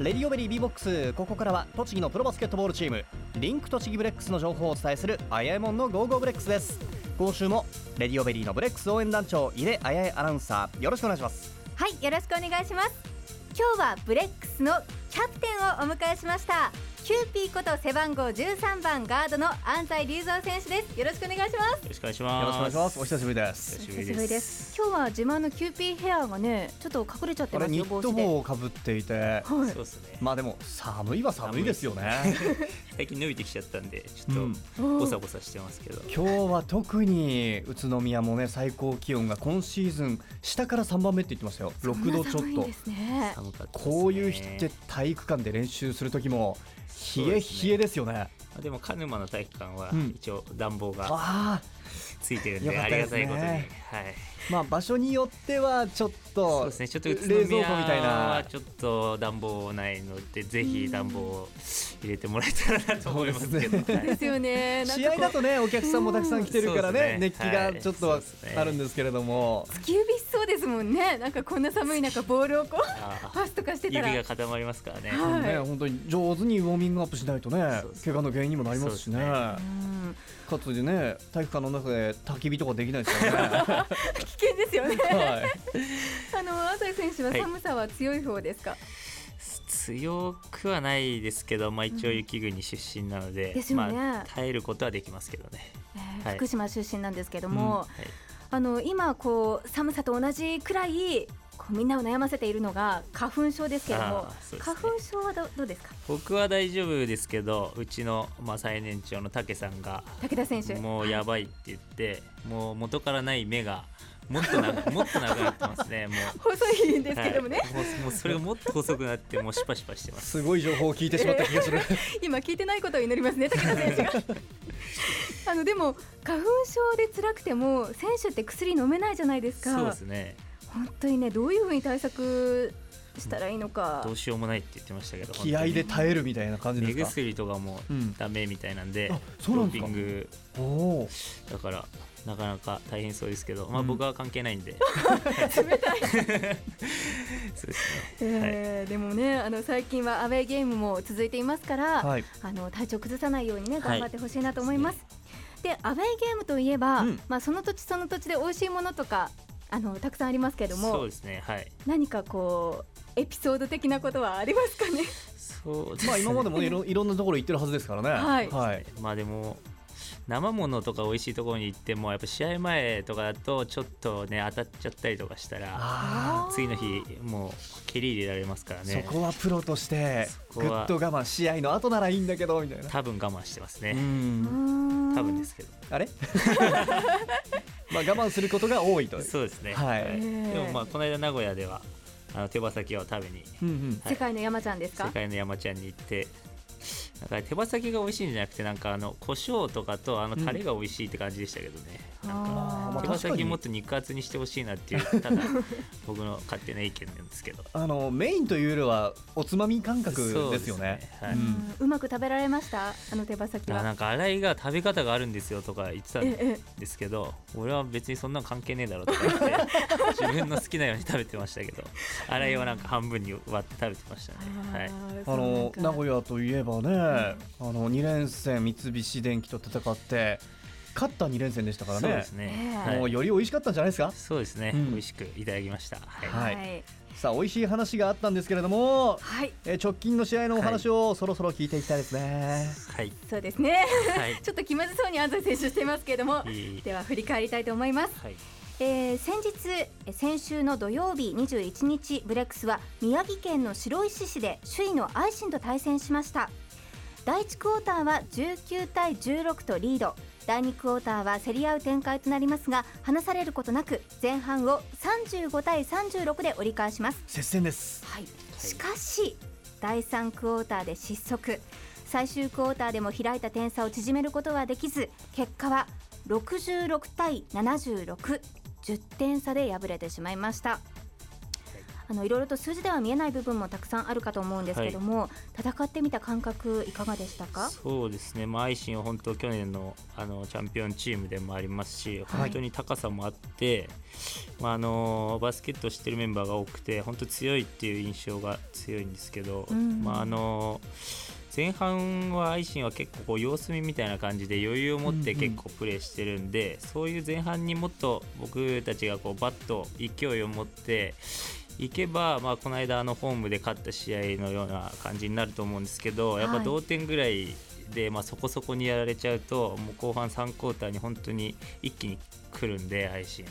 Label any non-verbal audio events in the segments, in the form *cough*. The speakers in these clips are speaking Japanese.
レディオベリー B ボックス。ここからは栃木のプロバスケットボールチーム。リンク栃木ブレックスの情報をお伝えするあやえもんの Go Go BREX です。今週もレディオベリーのブレックス応援団長井出あやえアナウンサー。よろしくお願いします。はいよろしくお願いします。今日はブレックスのキャプテンをお迎えしました。キューピーこと背番号13番ガードの安齋竜三選手です。よろしくお願いします。よろしくお願いします。よろしくお願いしますお久しぶりです。久しぶりです。今日は自慢のキューピーヘアがねちょっと隠れちゃってますあれニットよ帽をかぶっていて。はい。そうですね。まあでも寒いは寒いですよね。最近伸びてきちゃったんで、ちょっうん。とボサボサしてますけど。今日は特に宇都宮もね最高気温が今シーズン下から3番目って言ってましたよ。6度ちょっと。ね。こういう日って体育館で練習する時も冷え冷えですよね。あでも鹿沼の体育館はうん。一応暖房がついてるんで、ありがたいことに。はい。まあ場所によってはちょっとそうですね。ちょっと冷蔵宮庫みたいな。はちょっと暖房ないので、ぜひ暖房を入れてもらえたらなと思いますけど。そうですね。はい。ですよね。試合だとねお客さんもたくさん来てるからね熱気がちょっとあるんですけれども。突き指しそうですもんね。なんかこんな寒い中ボールをこうあパスとかしてたら。指が固まりますからね。はい。ね本当に上手にウォーミングアップしないとね怪我の原因にもなりますしねかつでね体育館の中で焚き火とかできないですからね。*laughs* 危険ですよね。はい。*laughs* あの安西選手ははい。寒さは強い方ですか、強くはないですけど、まあ、一応雪国出身なので、ですよね。まあ、耐えることはできますけどね。えーはい。福島出身なんですけども、はい。あの今こう寒さと同じくらいこうみんなを悩ませているのが花粉症ですけども、ね。花粉症はどどうですか？僕は大丈夫ですけどうちの、まあ、最年長の武さんが武田選手。もうやばいって言ってもう元からない目がもっと長 *laughs* もっと長くなってますねもう。細いんですけどもね、はい。もうもうそれがもっと細くなってもうシュパシュパしてます。すごい情報を聞いてしまった気がする。今聞いてないことを祈りますね武田選手が。*laughs* あのでも花粉症で辛くても選手って薬飲めないじゃないですか。そうですね本当にねどういうふうに対策したらいいのか、どうしようもないって言ってましたけど気合で耐えるみたいな感じ目ですか？薬とかもうん。ダメみたいなんで、あそうなんですか？ドーピング。おおだからなかなか大変そうですけど、まあうん。僕は関係ないんで、冷たい、そうですね。えーでもねあの最近はアウェーゲームも続いていますから、はい。あの体調崩さないようにねはい。頑張ってほしいなと思います。でアウェーゲームといえば、うん。まあその土地その土地で美味しいものとかあのたくさんありますけどもそうですね。はい。何かこうエピソード的なことはありますかね？そうですね。まあ今までもね *laughs* いろいろんなところ行ってるはずですからね。はい。はい。まあでも生ものとか美味しいところに行ってもやっぱ試合前とかだとちょっとね当たっちゃったりとかしたらあ次の日もう蹴り入れられますからあね。そこはプロとしてそこはぐっと我慢試合の後ならいいんだけどみたいな。多分我慢してますうねん。多分ですけど。あれ？*laughs* *laughs* まあ我慢することが多いとそうですね。はい。でもまあこの間名古屋ではあの手羽先を食べに。うんうん。はい世界の山ちゃんですか？世界の山ちゃんに行ってなんか手羽先が美味しいんじゃなくてなんかあの胡椒とかとあのタレが美味しいって感じでしたけどね、手羽先もっと肉厚にしてほしいなっていう *laughs* ただ僕の勝手な意見なんですけど。あのメインというよりはおつまみ感覚ですよね。はい。うん。うんうまく食べられました？あの手羽先は。あなんか新井が食べ方があるんですよとか言ってたんええですけど俺は別にそんなの関係ねえだろうとか言って *laughs* 自分の好きなように食べてましたけど新井はなんか半分に割って食べてましたね。はい。あの名古屋屋といえばね、あの2連戦三菱電機と戦って勝った2連戦でしたからね。そうですね、ねはい。もうより美味しかったんじゃないですか？そうですね、うん。美味しくいただきました。はい、はい。はい。さあ美味しい話があったんですけれども、はい。えー直近の試合のお話をそろそろ聞いていきたいですね、はい。そうですね。はい。*laughs* ちょっと気まずそうに安西選手していますけれども、いい。では振り返りたいと思います。はい。えー先日えー先週の土曜日21日ブレックスは宮城県の白石市で首位の愛心と対戦しました。第1クォーターは19対16とリード第2クォーターは競り合う展開となりますが離されることなく前半を35対36で折り返します。接戦です。はい、しかし第3クォーターで失速。最終クォーターでも開いた点差を縮めることはできず結果は66対76 10点差で敗れてしまいましたあのいろいろと数字では見えない部分もたくさんあるかと思うんですけども、戦ってみた感覚いかがでしたか？そうですね、まあ、アイシンは本当去年のあのチャンピオンチームでもありますし本当に高さもあって、まあ、あのバスケットを知ってるメンバーが多くて本当強いっていう印象が強いんですけど、うん。まあ、あの前半はアイシンは結構こう様子見みたいな感じで余裕を持って結構プレーしてるんで、そういう前半にもっと僕たちがこうバッと勢いを持っていけば、まあ、この間あのホームで勝った試合のような感じになると思うんですけど、やっぱ同点ぐらいで、まあ、そこそこにやられちゃうともう後半3クォーターに本当に一気に来るんで配信は、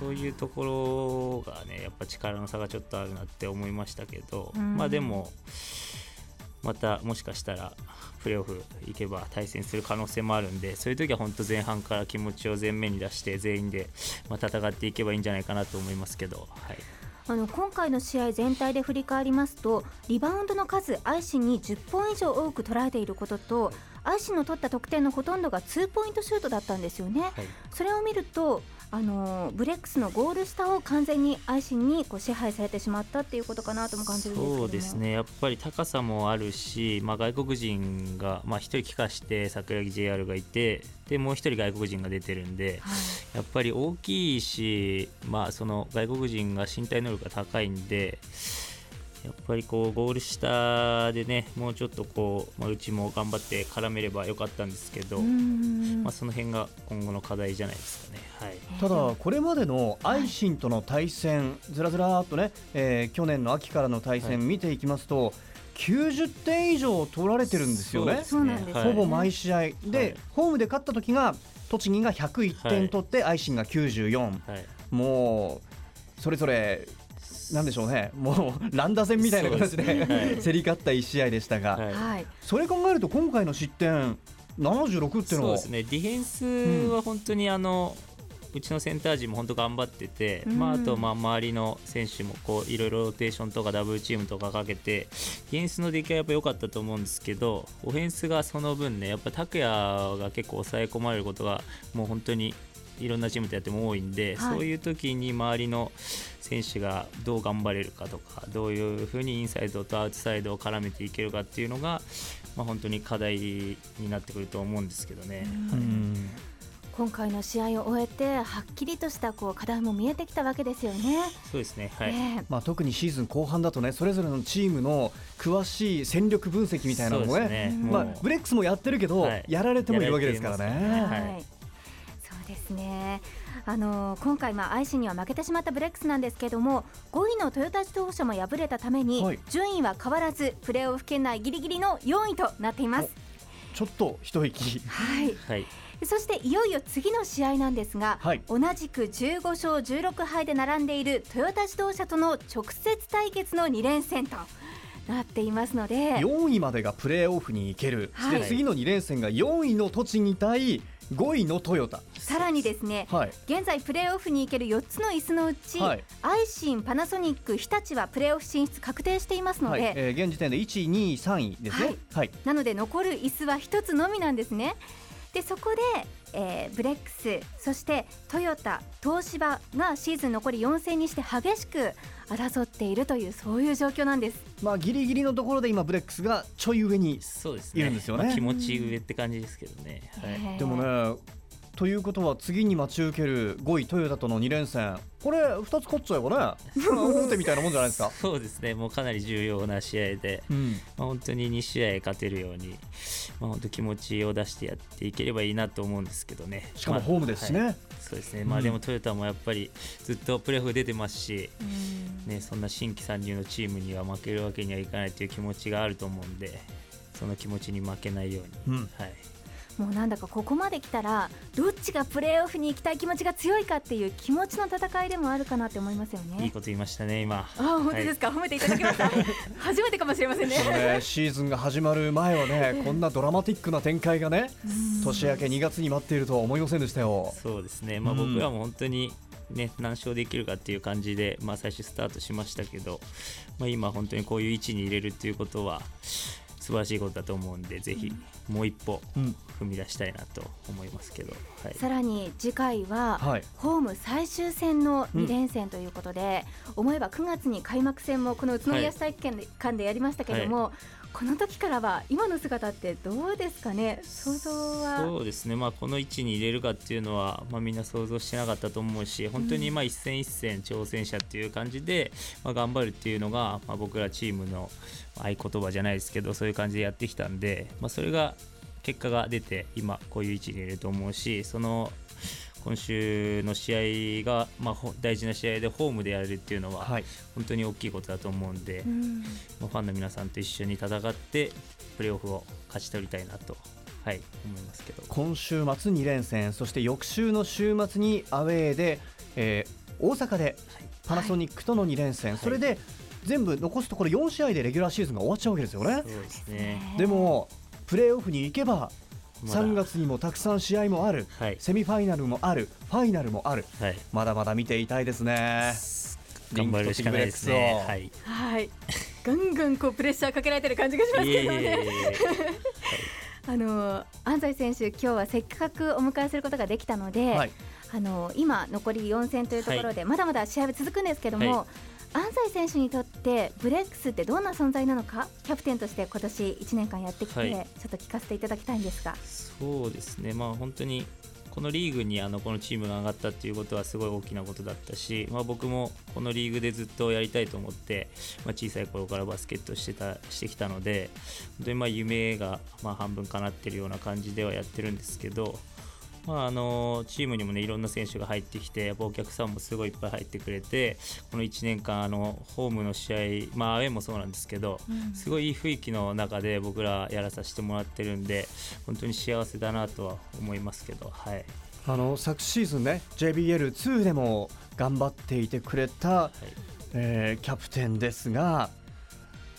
そういうところがねやっぱ力の差がちょっとあるなって思いましたけど、うん。まあでもまたもしかしたらプレーオフ行けば対戦する可能性もあるんでそういう時は本当前半から気持ちを前面に出して全員でまあ戦っていけばいいんじゃないかなと思いますけど、はい、あの今回の試合全体で振り返りますとリバウンドの数アイシンに10本以上多く捉えていることとアイシンの取った得点のほとんどが2ポイントシュートだったんですよね。はいそれを見るとあのブレックスのゴール下を完全にアイシンにこう支配されてしまったっていうことかなとも感じるんですけそうですね。やっぱり高さもあるし、まあ、外国人が、まあ、1人帰化して桜木 JR がいてでもう1人外国人が出てるんではい。やっぱり大きいし、まあ、その外国人が身体能力が高いんでやっぱりこうゴール下でねもうちょっとこう、まあ、うちも頑張って絡めればよかったんですけど、まあ、その辺が今後の課題じゃないですかね。はい。ただこれまでのアイシンとの対戦、ずらずらーっとね、えー去年の秋からの対戦見ていきますと、90点以上取られてるんですよね。そうなんですはい。ほぼ毎試合。で、はい。ホームで勝った時が栃木が101点取って、アイシンが94、はい。もうそれぞれなんでしょうね、もう乱打戦みたいな形でね。はい。競り勝った1試合でしたが、はい。はい。それ考えると今回の失点76っていうのは？そうですね。ディフェンスは本当にあの、うちのセンター陣も本当頑張ってて、うん。まあ、あとまあ周りの選手もこういろいろローテーションとかダブルチームとかかけてディフェンスの出来はやっぱ良かったと思うんですけどオフェンスがその分ねやっぱ拓也が結構抑え込まれることがもう本当にいろんなチームとやっても多いんで、はいそういう時に周りの選手がどう頑張れるかとかどういうふうにインサイドとアウトサイドを絡めていけるかっていうのが、まあ、本当に課題になってくると思うんですけどね。今回の試合を終えてはっきりとしたこう課題も見えてきたわけですよね。そうですね、はい。ええまあ、特にシーズン後半だとねそれぞれのチームの詳しい戦力分析みたいなのもねねうんまあブレックスもやってるけど、はいやられてもいるわけですからね。ねはい、そうですね。あの今回、まあ、アイシンには負けてしまったブレックスなんですけども5位のトヨタ自動車も敗れたために、はい順位は変わらずプレーオフ圏内ギリギリの4位となっています。ちょっと一息はい、はい。そしていよいよ次の試合なんですが、はい同じく15勝16敗で並んでいるトヨタ自動車との直接対決の2連戦となっていますので。4位までがプレーオフに行ける、はいで次の2連戦が4位の栃木対5位のトヨタ。さらにですね、はい現在プレーオフに行ける4つの椅子のうち、はいアイシン、パナソニック、日立はプレーオフ進出確定していますので、はいえー現時点で1位、2位、3位ですね。はいはいなので残る椅子は1つのみなんですね。でそこで、えーブレックスそしてトヨタ東芝がシーズン残り4戦にして激しく争っているというそういう状況なんです。まあ、ギリギリのところで今ブレックスがちょい上に、そうですね。いるんですよねまあ気持ち上って感じですけどね。はい。えーでもねということは次に待ち受ける5位トヨタとの2連戦これ2つ勝っちゃえばね大手みたいなもんじゃないですか。*laughs* そうですね。もうかなり重要な試合で、うんまあ、本当に2試合勝てるように、まあ、本当気持ちを出してやっていければいいなと思うんですけどね。まあしかもホームですしね、はいそうですね。まあうんでもトヨタもやっぱりずっとプレーオフ出てますし、うんね、そんな新規参入のチームには負けるわけにはいかないという気持ちがあると思うんで、その気持ちに負けないように、うんはい。もうなんだかここまで来たらどっちがプレーオフに行きたい気持ちが強いかっていう気持ちの戦いでもあるかなって思いますよね。いいこと言いましたね、今。あ本当ですか、褒めていただきました *laughs* 初めてかもしれませんね。ねシーズンが始まる前はねこんなドラマティックな展開がね年明け2月に待っているとは思いませんでしたよ。そうですね、まあ、うん。僕らも本当に、ね、何勝できるかっていう感じで、まあ、最初スタートしましたけど、まあ、今、本当にこういう位置に入れるっていうことは、素晴らしいことだと思うんでぜひもう一歩うん。踏み出したいなと思いますけど、はい、さらに次回は、はい。ホーム最終戦の2連戦ということで、思えば9月に開幕戦もこの宇都宮市体育館でやりましたけれども、この時からは今の姿ってどうですかね？想像は。そうですね、まあ、この位置に入れるかっていうのは、まあ、みんな想像してなかったと思うし本当にまあ一戦一戦挑戦者っていう感じで、まあ、頑張るっていうのが、まあ、僕らチームの合言葉じゃないですけどそういう感じでやってきたんで、まあ、それが結果が出て今こういう位置にいると思うしその今週の試合が、まあ、ほ大事な試合でホームでやれるっていうのははい。本当に大きいことだと思うんで、うん。まあファンの皆さんと一緒に戦ってプレーオフを勝ち取りたいなと、はい、思いますけど。今週末2連戦そして翌週の週末にアウェーで、えー大阪でパナソニックとの2連戦、それで全部残すところ4試合でレギュラーシーズンが終わっちゃうわけですよね。そうですね。でもプレーオフに行けばまだ。3月にもたくさん試合もある。はい、セミファイナルもある。ファイナルもある。はい、まだまだ見ていたいですね。頑張るしかないですね。はい。はい。ガンガンこうプレッシャーかけられてる感じがしますけどね。え。*laughs* あの安西選手今日はせっかくお迎えすることができたので、はい。あの今残り4戦というところで、まだまだ試合は続くんですけども、は安西選手にとってブレックスってどんな存在なのかキャプテンとして今年1年間やってきて、はいちょっと聞かせていただきたいんですが。そうですね。まあ本当にこのリーグにあのこのチームが上がったっていうことはすごい大きなことだったし、まあ、僕もこのリーグでずっとやりたいと思って、まあ、小さい頃からバスケットしてたしてきたので本当にまあ夢がまあ半分叶ってるような感じではやってるんですけど、まあ、あのチームにもねいろんな選手が入ってきてやっぱお客さんもすごいいっぱい入ってくれてこの1年間あのホームの試合、まあ、アウェーもそうなんですけど、すごいいい雰囲気の中で僕らやらさせてもらってるんで本当に幸せだなとは思いますけど、はい。あの昨シーズンね JBL2 でも頑張っていてくれた、はい。えーキャプテンですが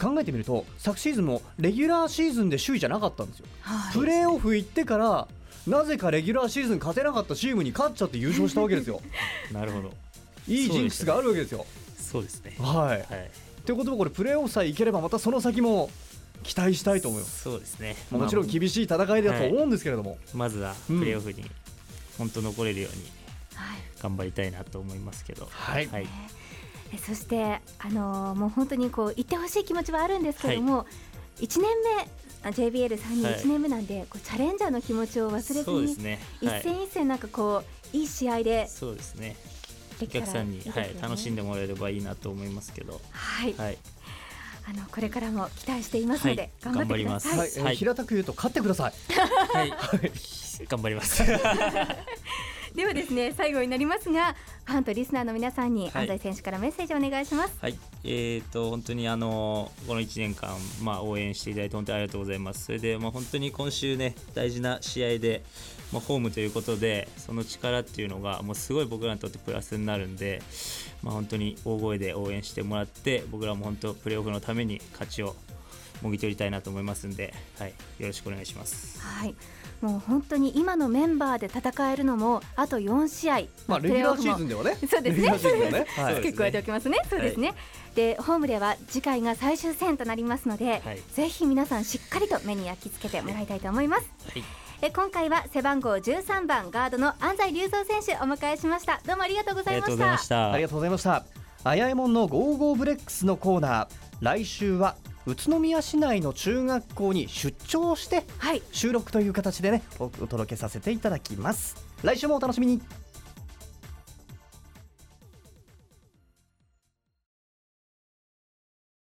考えてみると昨シーズンもレギュラーシーズンで首位じゃなかったんですよ。はい。プレーオフ行ってからなぜかレギュラーシーズン勝てなかったチームに勝っちゃって優勝したわけですよ。*laughs* なるほど。いいジンクスがあるわけですよ。そうですね。はい。はい。ということはこれプレーオフさえいければまたその先も期待したいと思います。そうですね。まあもちろんま厳しい戦いだと思うんですけれども、あまずはプレーオフに本当残れるようにはい。頑張りたいなと思いますけど。はい。はい。えそして、あのーもう本当にこう言ってほしい気持ちはあるんですけれども、1年目あ JBL3 人はい。1年目なんで、こうチャレンジャーの気持ちを忘れずに、そうですね。一はい。戦一戦なんかこういい試合でそうですね。お客さんに、ね。はい、楽しんでもらえればいいなと思いますけど。はい、はい。あのこれからも期待していますので、はい。頑張ってください。はい。平たく言うと勝ってください。はい。頑張ります *laughs* ではですね最後になりますがファンとリスナーの皆さんにはい安西選手からメッセージお願いします。はい、えー、と本当にあのこの1年間、まあ、応援していただいて本当にありがとうございます。それで、まあ、本当に今週ね大事な試合で、まあ、ホームということでその力っていうのがもうすごい僕らにとってプラスになるんで、まあ、本当に大声で応援してもらって僕らも本当プレーオフのために勝ちをもぎ取りたいなと思いますんで、はい、よろしくお願いします。はいもう本当に今のメンバーで戦えるのもあと4試合、まあレギュラーシーズンではねそうですねレギュラーシーズンではねはい加えておきますね。そうですね。でホームでは次回が最終戦となりますので、はいぜひ皆さんしっかりと目に焼き付けてもらいたいと思います。はいえ今回は背番号13番ガードの安西隆三選手お迎えしました。どうもありがとうございま。した。ありがとうございました。あやえもんの Go Go BREX のコーナー。来週は宇都宮市内の中学校に出張してはい。収録という形でねおお届けさせていただきます。来週もお楽しみに。